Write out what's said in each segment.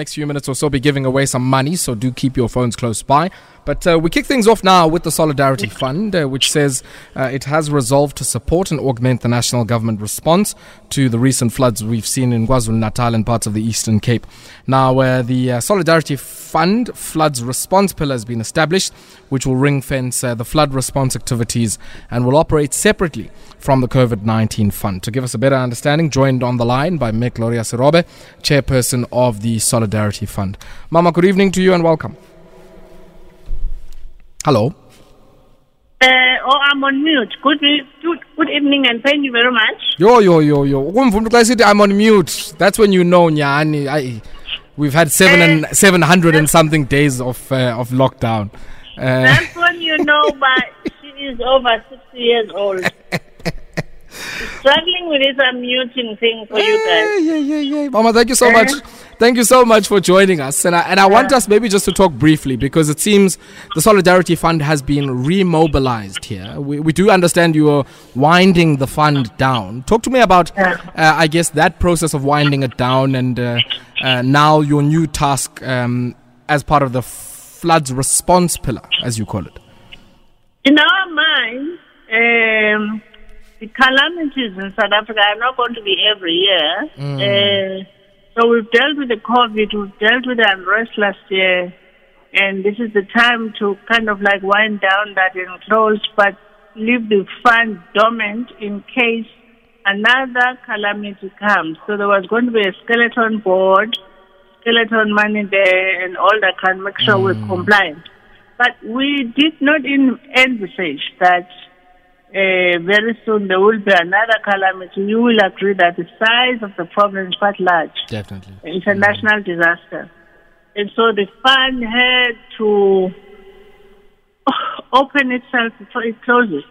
Next few minutes or so, be giving away some money, so do keep your phones close by. But uh, we kick things off now with the Solidarity Fund, uh, which says uh, it has resolved to support and augment the national government response to the recent floods we've seen in KwaZulu Natal and parts of the Eastern Cape. Now, uh, the uh, Solidarity floods response pillar has been established, which will ring fence uh, the flood response activities and will operate separately from the COVID 19 fund. To give us a better understanding, joined on the line by Mek Gloria Serobe, chairperson of the Solidarity Fund. Mama, good evening to you and welcome. Hello. Uh, oh, I'm on mute. Good, good, good evening and thank you very much. Yo, yo, yo, yo. Ukumva umuntu xa esithi I'm on mute. That's when you know, nyani. We've had seven and seven hundred and something days of uh, of lockdown. Uh, That's when you know, but she is over 60 years old. Struggling with this unmuting thing for you guys. Yeah, yeah, yeah, yeah. Mama, thank you so much. Thank you so much for joining us. And I, and I want us maybe just to talk briefly because it seems the Solidarity Fund has been remobilized here. We, we do understand you are winding the fund down. Talk to me about, uh, I guess, that process of winding it down and uh, uh, now your new task um, as part of the floods response pillar, as you call it. In our minds, um, the calamities in South Africa are not going to be every year. Uh, so we've dealt with the COVID, we've dealt with the unrest last year, and this is the time to kind of like wind down that and close, but leave the fund dormant in case another calamity comes. So there was going to be a skeleton board, skeleton money there, and all that can make sure we're compliant. But we did not envisage that uh, very soon there will be another calamity. You will agree that the size of the problem is quite large. Definitely. International disaster. And so the fund had to open itself before it closes.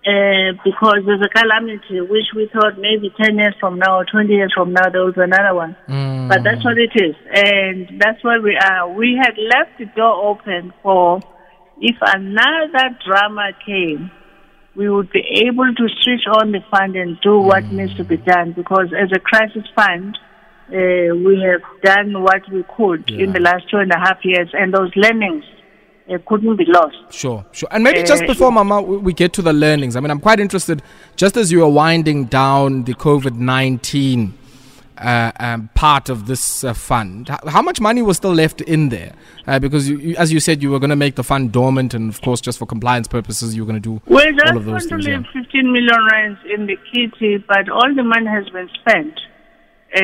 Uh, because there's a calamity which we thought maybe 10 years from now or 20 years from now there will be another one. But that's what it is. And that's where we are. We had left the door open for if another drama came, we would be able to switch on the fund and do what needs to be done because as a crisis fund, uh, we have done what we could in the last two and a half years and those learnings uh, couldn't be lost. Sure, sure. And maybe just Uh, before, Mama, we get to the learnings, I mean, I'm quite interested, just as you are winding down the COVID 19 uh, um, part of this uh, fund, how much money was still left in there? Uh, because, you, you, as you said, you were going to make the fund dormant, and of course, just for compliance purposes, you were going to do We're all of those going to things. leave Yeah. 15 million rands in the kitty, but all the money has been spent uh,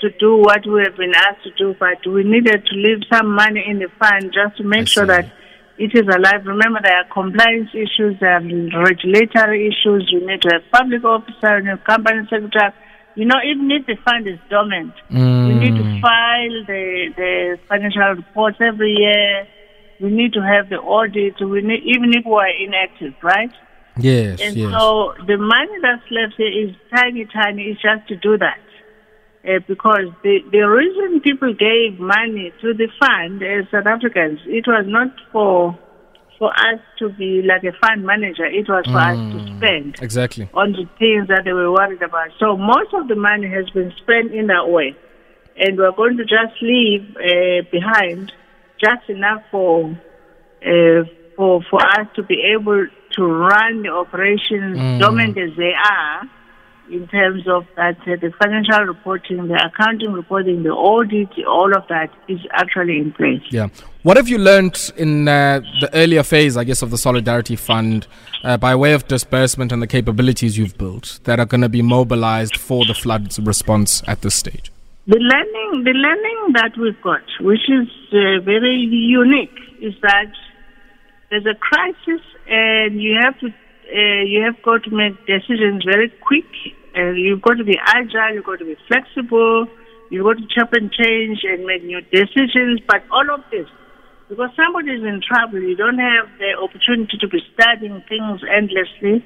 to do what we have been asked to do. But we needed to leave some money in the fund just to make sure that it is alive. Remember, there are compliance issues, there are regulatory issues. You need to have public officer, you company secretary. You know, even if the fund is dormant, we need to file the, the financial reports every year. We need to have the audit. We need, even if we are inactive, right? Yes, And yes. so the money that's left here is tiny, tiny. It's just to do that. Uh, because the, the reason people gave money to the fund as South Africans, it was not for for us to be like a fund manager. It was for us to spend exactly. on the things that they were worried about. So most of the money has been spent in that way. And we're going to just leave uh, behind just enough for, uh, for, for us to be able to run the operations dormant as they are in terms of that uh, the financial reporting, the accounting reporting, the audit, all of that is actually in place. Yeah. What have you learned in uh, the earlier phase, I guess, of the Solidarity Fund uh, by way of disbursement and the capabilities you've built that are going to be mobilized for the floods response at this stage? The learning, the learning that we've got, which is uh, very unique, is that there's a crisis and you have to, uh, you have got to make decisions very quick. Uh, you've got to be agile. You've got to be flexible. You've got to chop and change and make new decisions. But all of this, because somebody is in trouble, you don't have the opportunity to be studying things endlessly.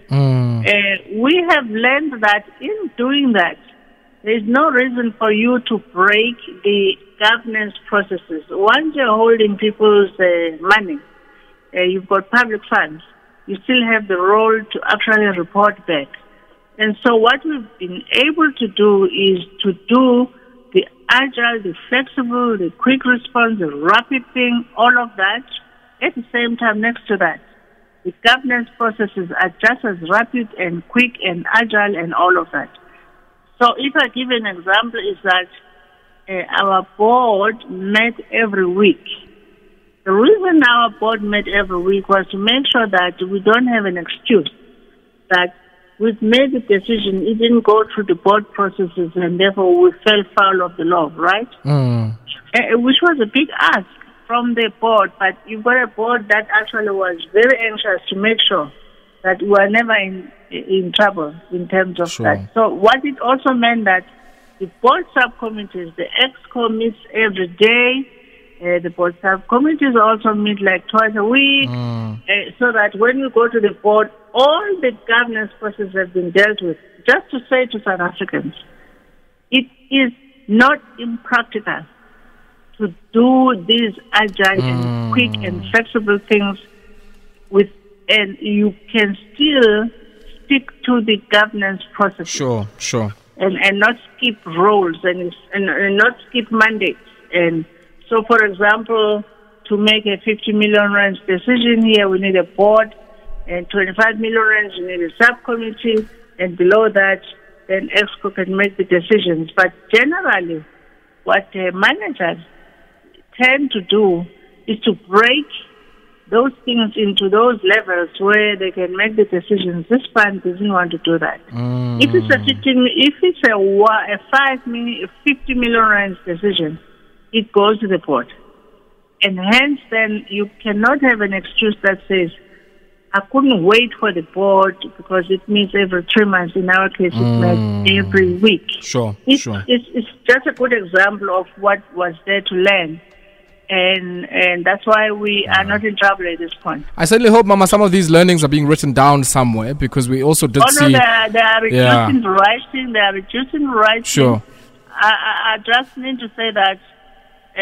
Uh, we have learned that in doing that, there is no reason for you to break the governance processes. Once you're holding people's uh, money, uh, you've got public funds, you still have the role to actually report back. And so what we've been able to do is to do the agile, the flexible, the quick response, the rapid thing, all of that. At the same time, next to that, the governance processes are just as rapid and quick and agile and all of that. So if I give an example is that uh, our board met every week. The reason our board met every week was to make sure that we don't have an excuse that we've made the decision, it didn't go through the board processes and therefore we fell foul of the law, right? Mm. Uh, which was a big ask from the board, but you've got a board that actually was very anxious to make sure that we are never in in trouble in terms of Sure. that. So what it also meant that the board subcommittees, the EXCO meets every day. Uh, the board subcommittees also meet like twice a week, uh, so that when you go to the board, all the governance processes have been dealt with. Just to say to South Africans, it is not impractical to do these agile and quick and flexible things with, and you can still stick to the governance process Sure, sure. and, and not skip roles and, and, and not skip mandates. And so, for example, to make a 50 million rand decision here, we need a board, and 25 million rand, we need a subcommittee, and below that, then EXCO can make the decisions. But generally, what uh, managers tend to do is to break those things into those levels where they can make the decisions. This fund doesn't want to do that. If it's a 15, if it's a, a five million, 50 million rand decision, it goes to the board. And hence then you cannot have an excuse that says, I couldn't wait for the board because it means every three months. In our case, it hmm. meant every week. Sure, It's, sure. it's, it's just a good example of what was there to learn. And, and that's why we are not in trouble at this point. I certainly hope, Mama, some of these learnings are being written down somewhere because we also did Oh, no, see. they are, they are Yeah. reducing writing, they are reducing writing. Sure. I, I, I just need to say that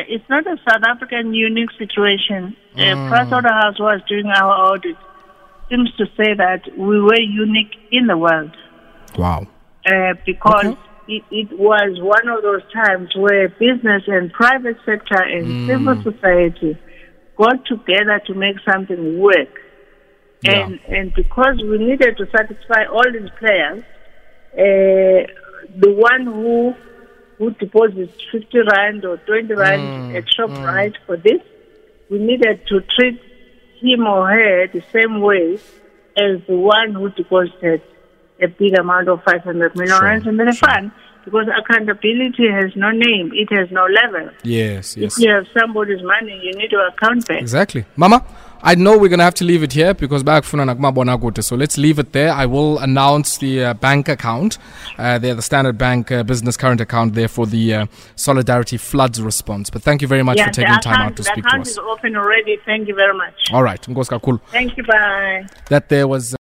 it's not a South African unique situation. Mm. Uh, Price Waterhouse was doing our audit. Seems to say that we were unique in the world Wow. uh, because Okay. it, it was one of those times where business and private sector and civil society got together to make something work. Yeah. And, and because we needed to satisfy all these players, uh, the one who who deposits 50 rand or 20 rand mm, at Shoprite mm. for this, we needed to treat him or her the same way as the one who deposited a big amount of 500 million Sure, rand in the sure. fund because accountability has no name, it has no level. Yes, yes. If you have somebody's money, you need to account for it. Exactly. Mama, I know we're going to have to leave it here because. So let's leave it there. I will announce the uh, bank account. Uh, there, the Standard Bank uh, business current account there for the uh, Solidarity Floods response. But thank you very much Yeah, for the taking time out to speak to us. The account is open already. Thank you very much. All right. Thank you. Bye. That there was.